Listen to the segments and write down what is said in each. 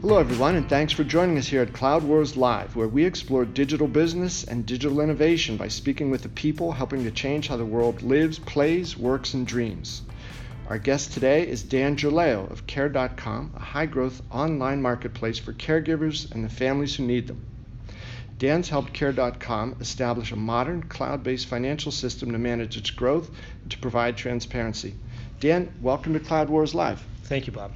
Hello, everyone, and thanks for joining us here at Cloud Wars Live, where we explore digital business and digital innovation by speaking with the people helping to change how the world lives, plays, works, and dreams. Our guest today is Dan Giurleo of Care.com, a high growth online marketplace for caregivers and the families who need them. Dan's helped Care.com establish a modern cloud based financial system to manage its growth and to provide transparency. Dan, welcome to Cloud Wars Live. Thank you, Bob.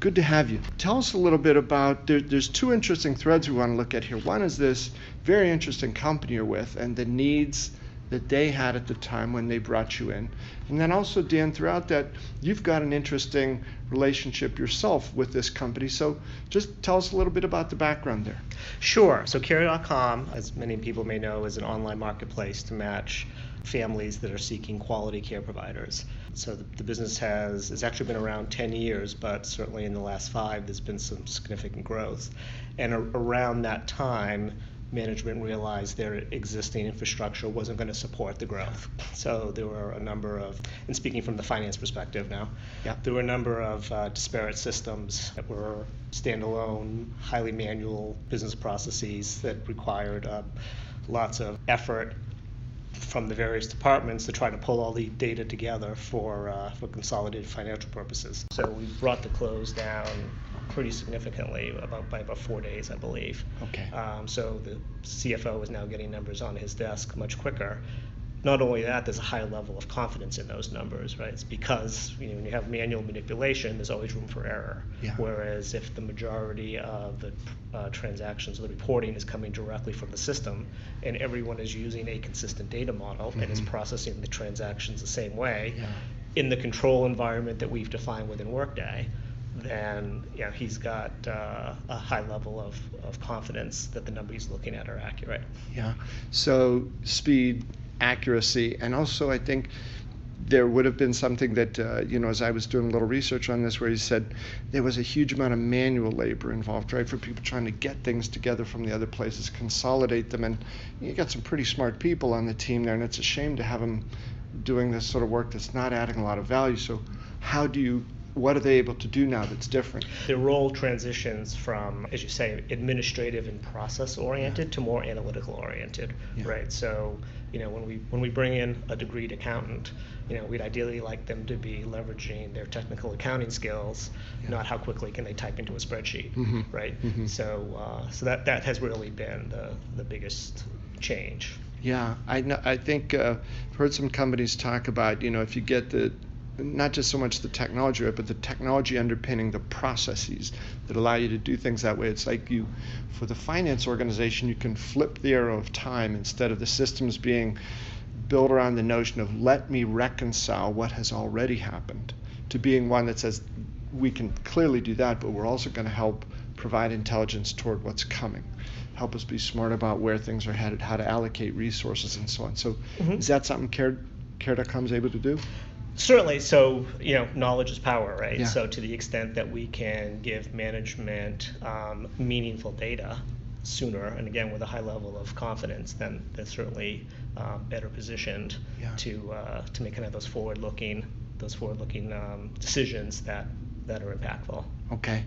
Good to have you. Tell us a little bit about there, there's two interesting threads we want to look at here. One is this very interesting company you're with and the needs that they had at the time when they brought you in. And then also, Dan, throughout that, you've got an interesting relationship yourself with this company. So just tell us a little bit about the background there. Sure. So Care.com, as many people may know, is an online marketplace to match families that are seeking quality care providers. So the, the business has has actually been around 10 years, but certainly in the last five, there's been some significant growth. And a, around that time, management realized their existing infrastructure wasn't going to support the growth. So there were a number of, and speaking from the finance perspective now, yeah. there were a number of uh, disparate systems that were standalone, highly manual business processes that required uh, lots of effort from the various departments to try to pull all the data together for uh, for consolidated financial purposes. So we brought the close down pretty significantly about by about four days, I believe. Okay. Um, so the CFO is now getting numbers on his desk much quicker, not only that, there's a high level of confidence in those numbers, right? It's because you know when you have manual manipulation, there's always room for error. Yeah. Whereas if the majority of the uh, transactions, the reporting is coming directly from the system, and everyone is using a consistent data model mm-hmm. and is mm-hmm. processing the transactions the same way, yeah. in the control environment that we've defined within Workday, then you know, he's got uh, a high level of, of confidence that the numbers he's looking at are accurate. Yeah. So speed accuracy. And also, I think there would have been something that, uh, you know, as I was doing a little research on this, where he said there was a huge amount of manual labor involved, right, for people trying to get things together from the other places, consolidate them. And you got some pretty smart people on the team there, and it's a shame to have them doing this sort of work that's not adding a lot of value. So, how do you what are they able to do now that's different? Their role transitions from, as you say, administrative and process oriented yeah. to more analytical oriented, yeah. right? So, you know, when we when we bring in a degreed accountant, you know, we'd ideally like them to be leveraging their technical accounting skills, yeah. not how quickly can they type into a spreadsheet, mm-hmm. right? Mm-hmm. So, uh, so that that has really been the the biggest change. Yeah, I know, I think uh, I've heard some companies talk about you know if you get the not just so much the technology, but the technology underpinning the processes that allow you to do things that way. It's like you, for the finance organization, you can flip the arrow of time instead of the systems being built around the notion of let me reconcile what has already happened to being one that says we can clearly do that, but we're also going to help provide intelligence toward what's coming help us be smart about where things are headed, how to allocate resources, and so on. So, mm-hmm. is that something Care, Care.com is able to do? Certainly so you know knowledge is power right yeah. so to the extent that we can give management um, meaningful data sooner and again with a high level of confidence then they're certainly uh, better positioned yeah. to uh, to make kind of those forward looking those forward looking um, decisions that that are impactful okay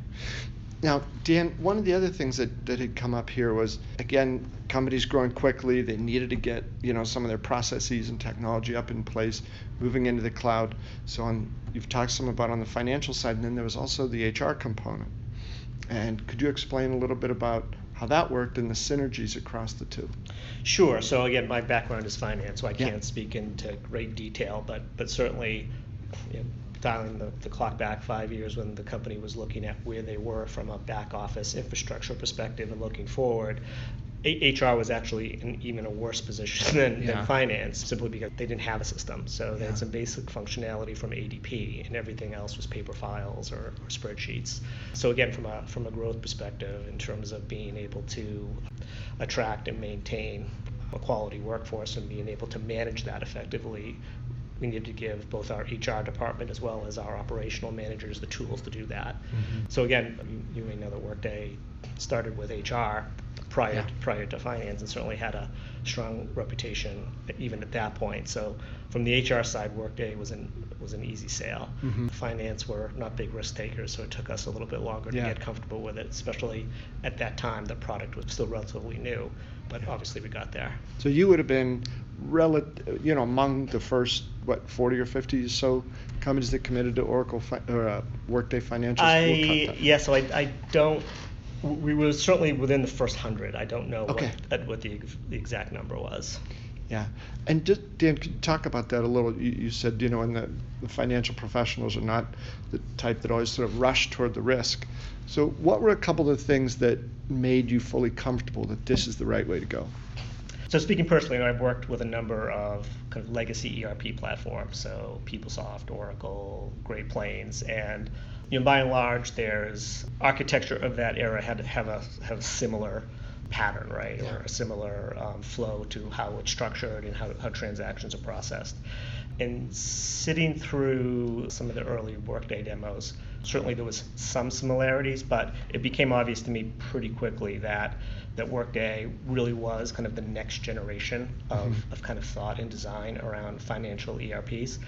now, Dan, one of the other things that, that had come up here was again, companies growing quickly. They needed to get you know some of their processes and technology up in place, moving into the cloud. So on, you've talked some about on the financial side, and then there was also the HR component. And could you explain a little bit about how that worked and the synergies across the two? Sure. So again, my background is finance, so I can't speak into great detail, but but certainly. You know, dialing the, the clock back five years when the company was looking at where they were from a back office infrastructure perspective and looking forward, HR was actually in even a worse position than, yeah. than, finance simply because they didn't have a system. So they yeah. had some basic functionality from ADP, and everything else was paper files or, or, spreadsheets. So again, from a from a growth perspective, in terms of being able to attract and maintain a quality workforce and being able to manage that effectively, we need to give both our HR department as well as our operational managers the tools to do that. Mm-hmm. So again, you, you may know that Workday started with HR prior Yeah. prior to finance, and certainly had a strong reputation even at that point. So from the HR side, Workday was an was an easy sale. Mhm. Finance were not big risk takers, so it took us a little bit longer Yeah. to get comfortable with it, especially at that time the product was still relatively new. But obviously we got there. So you would have been relative, you know, among the first what 40 or 50 or so companies that committed to Oracle fi- or uh, Workday Financial. I yeah, so I, I don't. We were certainly within the first hundred. I don't know Okay. what what the, the exact number was. Yeah, and just Dan, could you talk about that a little? You, you said you know, and the, the financial professionals are not the type that always sort of rush toward the risk. So, what were a couple of things that made you fully comfortable that this is the right way to go? So speaking personally, I've worked with a number of kind of legacy ERP platforms, so PeopleSoft, Oracle, Great Plains, and you know by and large, there's architecture of that era had to have a have a similar pattern, right, or a similar um, flow to how it's structured and how, how transactions are processed. And sitting through some of the early Workday demos, certainly there was some similarities, but it became obvious to me pretty quickly that that Workday really was kind of the next generation of, of kind of thought and design around financial ERPs.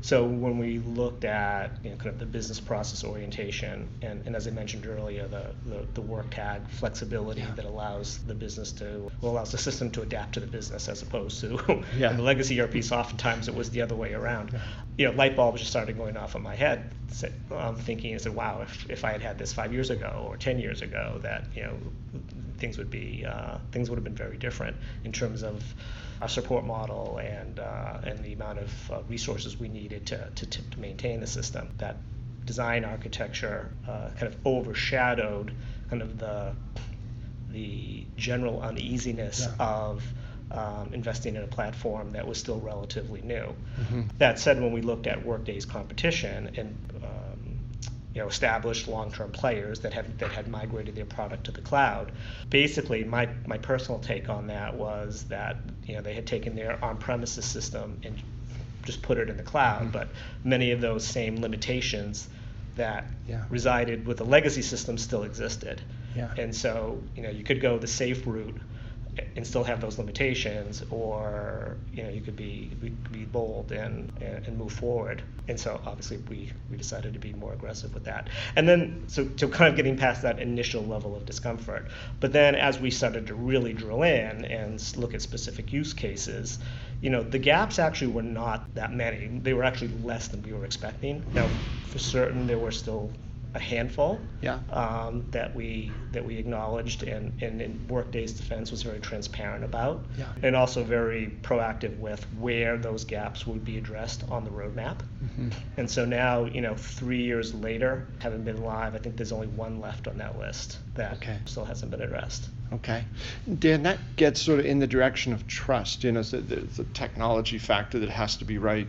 So when we looked at you know, kind of the business process orientation, and, and as I mentioned earlier, the, the, the work tag flexibility Yeah. that allows the business to, well, allows the system to adapt to the business as opposed to Yeah. the legacy ERPs, oftentimes it was the other way around. You know, light bulbs just started going off in my head. So I'm um, thinking, I said, wow, if, if I had had this five years ago or 10 years ago, that, you know, things would be, uh, things would have been very different in terms of our support model and, uh, and the amount of uh, resources we needed to, to, to maintain the system. That design architecture uh, kind of overshadowed kind of the, the general uneasiness Yeah. of um, investing in a platform that was still relatively new. Mhm. That said, when we looked at Workday's competition and um, you know established long-term players that had that had migrated their product to the cloud, basically my my personal take on that was that you know they had taken their on-premises system and just put it in the cloud, Mhm. but many of those same limitations that Yeah. resided with the legacy system still existed. Yeah. And so, you know, you could go the safe route and still have those limitations, or you know, you could be be, bold and, and move forward. And so, obviously, we we decided to be more aggressive with that. And then, so so kind of getting past that initial level of discomfort. But then, as we started to really drill in and look at specific use cases, you know, the gaps actually were not that many. They were actually less than we were expecting. Now, for certain, there were still a handful Yeah. um, that we that we acknowledged and, and in Workday's defense was very transparent about Yeah. and also very proactive with where those gaps would be addressed on the roadmap. Mhm. And so now, you know, three years later, having been live, I think there's only one left on that list that Okay. still hasn't been addressed. Okay. Dan, that gets sort of in the direction of trust. You know, so a technology factor that has to be right.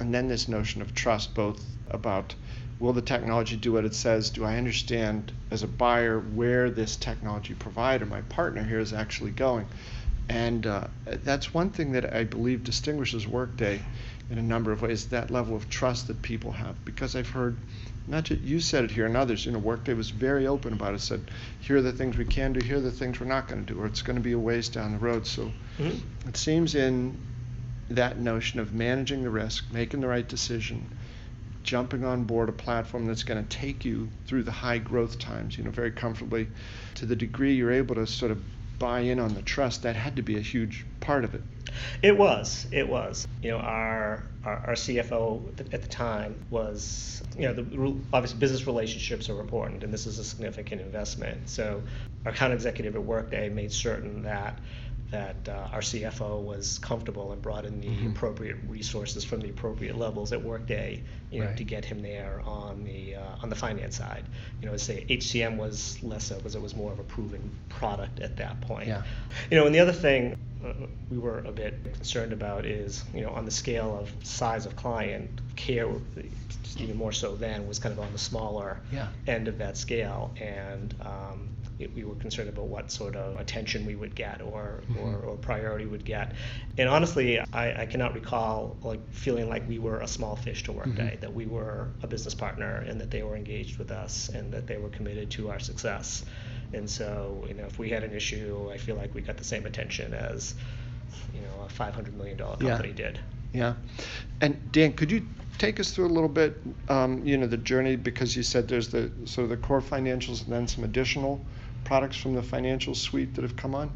And then this notion of trust, both about will the technology do what it says? Do I understand as a buyer where this technology provider, my partner here, is actually going? And uh, that's one thing that I believe distinguishes Workday in a number of ways that level of trust that people have. Because I've heard, not just you said it here and others, you know, Workday was very open about it, said, here are the things we can do, here are the things we're not going to do, or it's going to be a ways down the road. So Mhm. it seems in that notion of managing the risk, making the right decision, jumping on board a platform that's going to take you through the high growth times, you know, very comfortably, to the degree you're able to sort of buy in on the trust, that had to be a huge part of it. It was. It was. You know, our our, our CFO at the- time was, you know, the obviously business relationships are important, and this is a significant investment. So, our account executive at Workday made certain that that uh, our CFO was comfortable and brought in the Mhm. appropriate resources from the appropriate levels at Workday, you know, Right. to get him there on the uh, on the finance side. You know, say HCM was less so because it was more of a proven product at that point. Yeah. You know, and the other thing uh, we were a bit concerned about is, you know, on the scale of size of client, care, even more so then, was kind of on the smaller Yeah. end of that scale, and um, it, we were concerned about what sort of attention we would get or, or, Mhm. or priority would get. And honestly, I, I cannot recall like feeling like we were a small fish to Workday, Mhm. that we were a business partner, and that they were engaged with us, and that they were committed to our success. And so, you know, if we had an issue, I feel like we got the same attention as, you know, a $500 million Yeah. company did. Yeah. And Dan, could you take us through a little bit, um, you know, the journey because you said there's the sort of the core financials and then some additional products from the financial suite that have come on?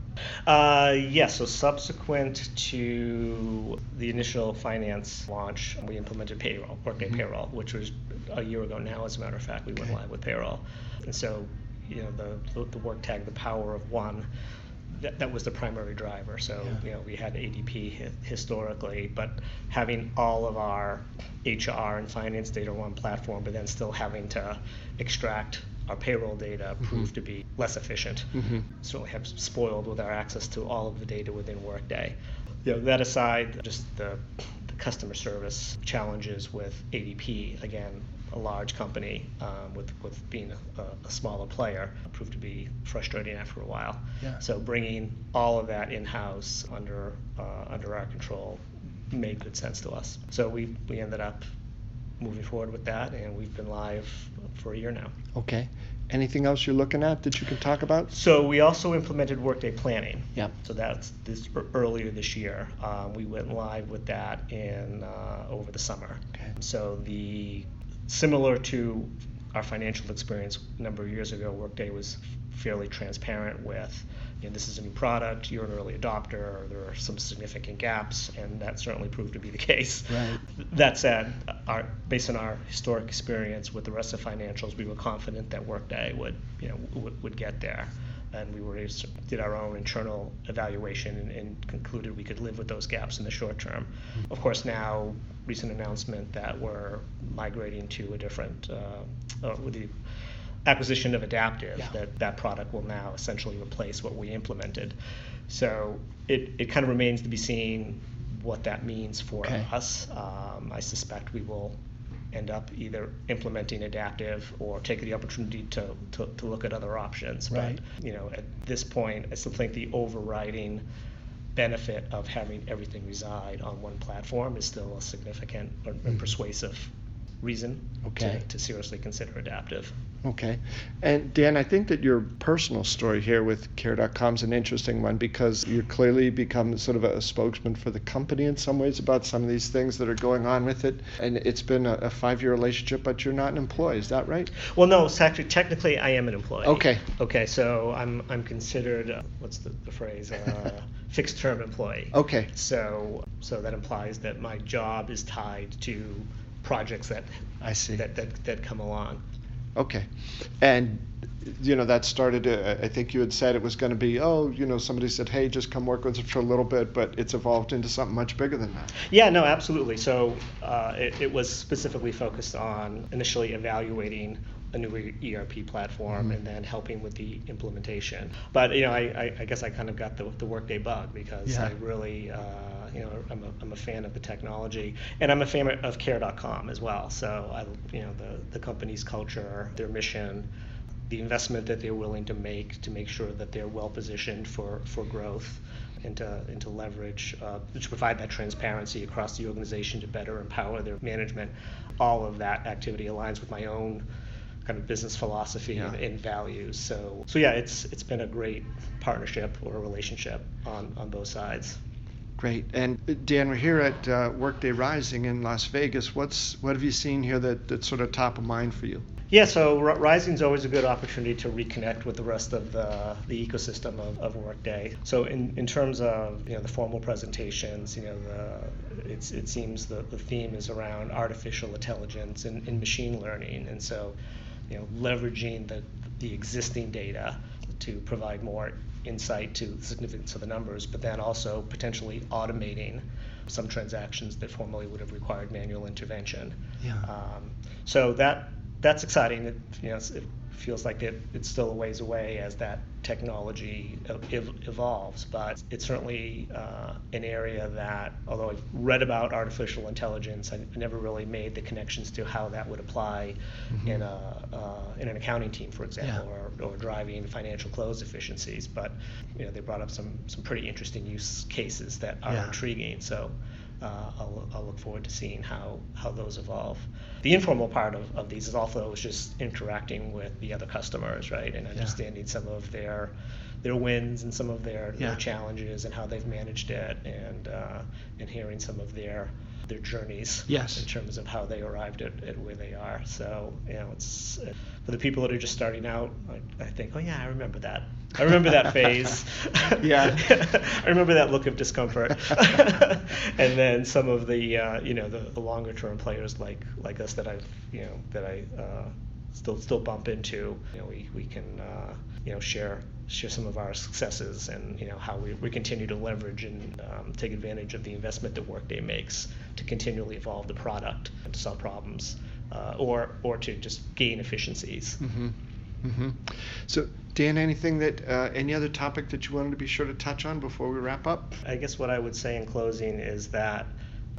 Uh, yes, so subsequent to the initial finance launch, we implemented payroll, Workday Payroll, which was a year ago now, as a matter of fact, we went Mm-hmm. Live with payroll. And so, you know, the, the, work tag, the power of one, that, that was the primary driver. So, Yeah. you know, we had ADP hi- historically, but having all of our HR and finance data on one platform, but then still having to extract our payroll data proved to be less efficient Mhm. certainly have spoiled with our access to all of the data within Workday. You know, that aside, just the, the customer service challenges with ADP, again, a large company um, with, with being a, a smaller player, proved to be frustrating after a while. Yeah. So bringing all of that in-house under, uh, under our control made good sense to us. So we, we ended up moving forward with that, and we've been live for a year now. Okay. Anything else you're looking at that you can talk about? So we also implemented Workday Planning. Yep. So that's this earlier this year. Um, we went live with that in uh, over the summer. Okay. So the similar to our financial experience a number of years ago, Workday was fairly transparent with, this is a new product, you're an early adopter, or there are some significant gaps, and that certainly proved to be the case. Right. That said, our, based on our historic experience with the rest of financials, we were confident that Workday would, you know, would, would get there. And we were, did our own internal evaluation and, and concluded we could live with those gaps in the short term. Of course, now, recent announcement that we're migrating to a different, uh, uh, with the acquisition of Adaptive, Yeah. that that product will now essentially replace what we implemented. So it, it kind of remains to be seen what that means for Okay. us. Um, I suspect we will end up either implementing adaptive or take the opportunity to, to, to look at other options. Right. But you know, at this point, I still think the overriding benefit of having everything reside on one platform is still a significant or- and persuasive reason Okay. to, to seriously consider adaptive. Okay. And Dan, I think that your personal story here with Care.com is an interesting one because you clearly become sort of a spokesman for the company in some ways about some of these things that are going on with it. And it's been a, a five year relationship, but you're not an employee. Is that right? Well, no, actually technically I am an employee. Okay. Okay, so I'm I'm considered uh, what's the, the phrase uh, fixed term employee. Okay. So so that implies that my job is tied to projects that I see. that that, that come along. Okay. And, you know, that started, uh, I think you had said it was going to be, oh, you know, somebody said, hey, just come work with us for a little bit, but it's evolved into something much bigger than that. Yeah, no, absolutely. So uh, it, it was specifically focused on initially evaluating a new ERP platform Mhm. and then helping with the implementation. But you know, I, I, I guess I kind of got the, the workday bug because Yeah. I really, uh, you know, I'm a, I'm a fan of the technology and I'm a fan of Care.com as well. So I, you know, the, the company's culture, their mission, the investment that they're willing to make to make sure that they're well positioned for, for growth and to, and to leverage, uh, to provide that transparency across the organization to better empower their management. All of that activity aligns with my own kind of business philosophy and, Yeah. and values. So, so yeah, it's it's been a great partnership or relationship on, on both sides. Great. And uh, Dan, we're here at uh, Workday Rising in Las Vegas. What's what have you seen here that, that's sort of top of mind for you? Yeah, so R- Rising is always a good opportunity to reconnect with the rest of the, the ecosystem of, of Workday. So in, in terms of you know the formal presentations, you know the it's, it seems the, the theme is around artificial intelligence and, and machine learning, and so you know leveraging the the existing data to provide more insight to the significance of the numbers, but then also potentially automating some transactions that formerly would have required manual intervention. Yeah. Um, so that that's exciting. It, you know, it feels like it, it's still a ways away as that technology ev- evolves, but it's certainly uh, an area that, although I've read about artificial intelligence, I never really made the connections to how that would apply in a uh, in an accounting team, for example, or, or driving financial close efficiencies. But you know, they brought up some some pretty interesting use cases that are Yeah. intriguing. So uh, I'll, I'll, look forward to seeing how, how those evolve. The informal part of, of these is also just interacting with the other customers, right, and understanding yeah. some of their their wins and some of their, yeah. their challenges and how they've managed it, and uh, and hearing some of their their journeys yes. in terms of how they arrived at, at where they are. So you know, it's for the people that are just starting out. I, I think, oh yeah, I remember that. I remember that phase. yeah, I remember that look of discomfort. and then some of the uh, you know the, the longer term players like like us that I've you know that I uh, still still bump into. You know, we we can uh, you know share share some of our successes and you know how we, we continue to leverage and um, take advantage of the investment that Workday makes to continually evolve the product and to solve problems uh, or or to just gain efficiencies. Mm-hmm. Mm-hmm. So, Dan, anything that uh, any other topic that you wanted to be sure to touch on before we wrap up? I guess what I would say in closing is that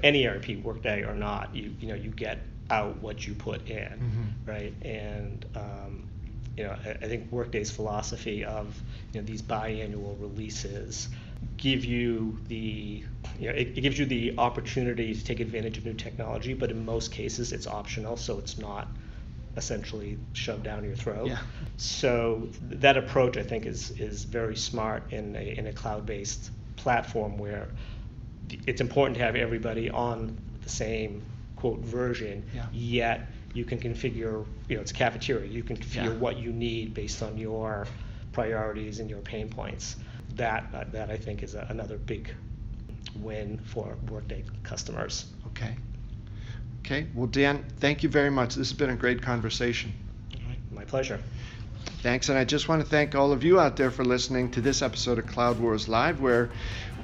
any ERP, Workday or not, you you know you get out what you put in, mm-hmm. right? And um, you know, I, I, think Workday's philosophy of you know these biannual releases give you the you know it, it, gives you the opportunity to take advantage of new technology, but in most cases it's optional, so it's not essentially shoved down your throat. Yeah. So that approach I think is is very smart in a in a cloud-based platform where it's important to have everybody on the same quote version, yeah. yet you can configure, you know, it's a cafeteria. You can configure yeah. what you need based on your priorities and your pain points. That uh, that I think is a, another big win for Workday customers. Okay. Okay. Well, Dan, thank you very much. This has been a great conversation. My pleasure. Thanks, and I just want to thank all of you out there for listening to this episode of Cloud Wars Live, where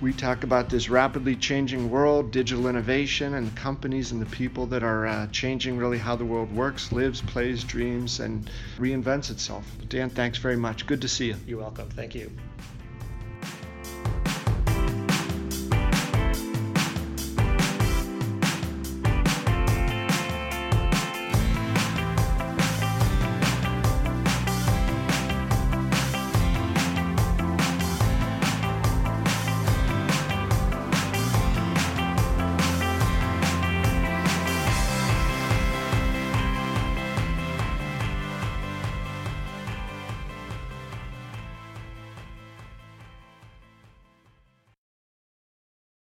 we talk about this rapidly changing world, digital innovation, and companies and the people that are uh, changing really how the world works, lives, plays, dreams, and reinvents itself. Dan, thanks very much. Good to see you. You're welcome. Thank you.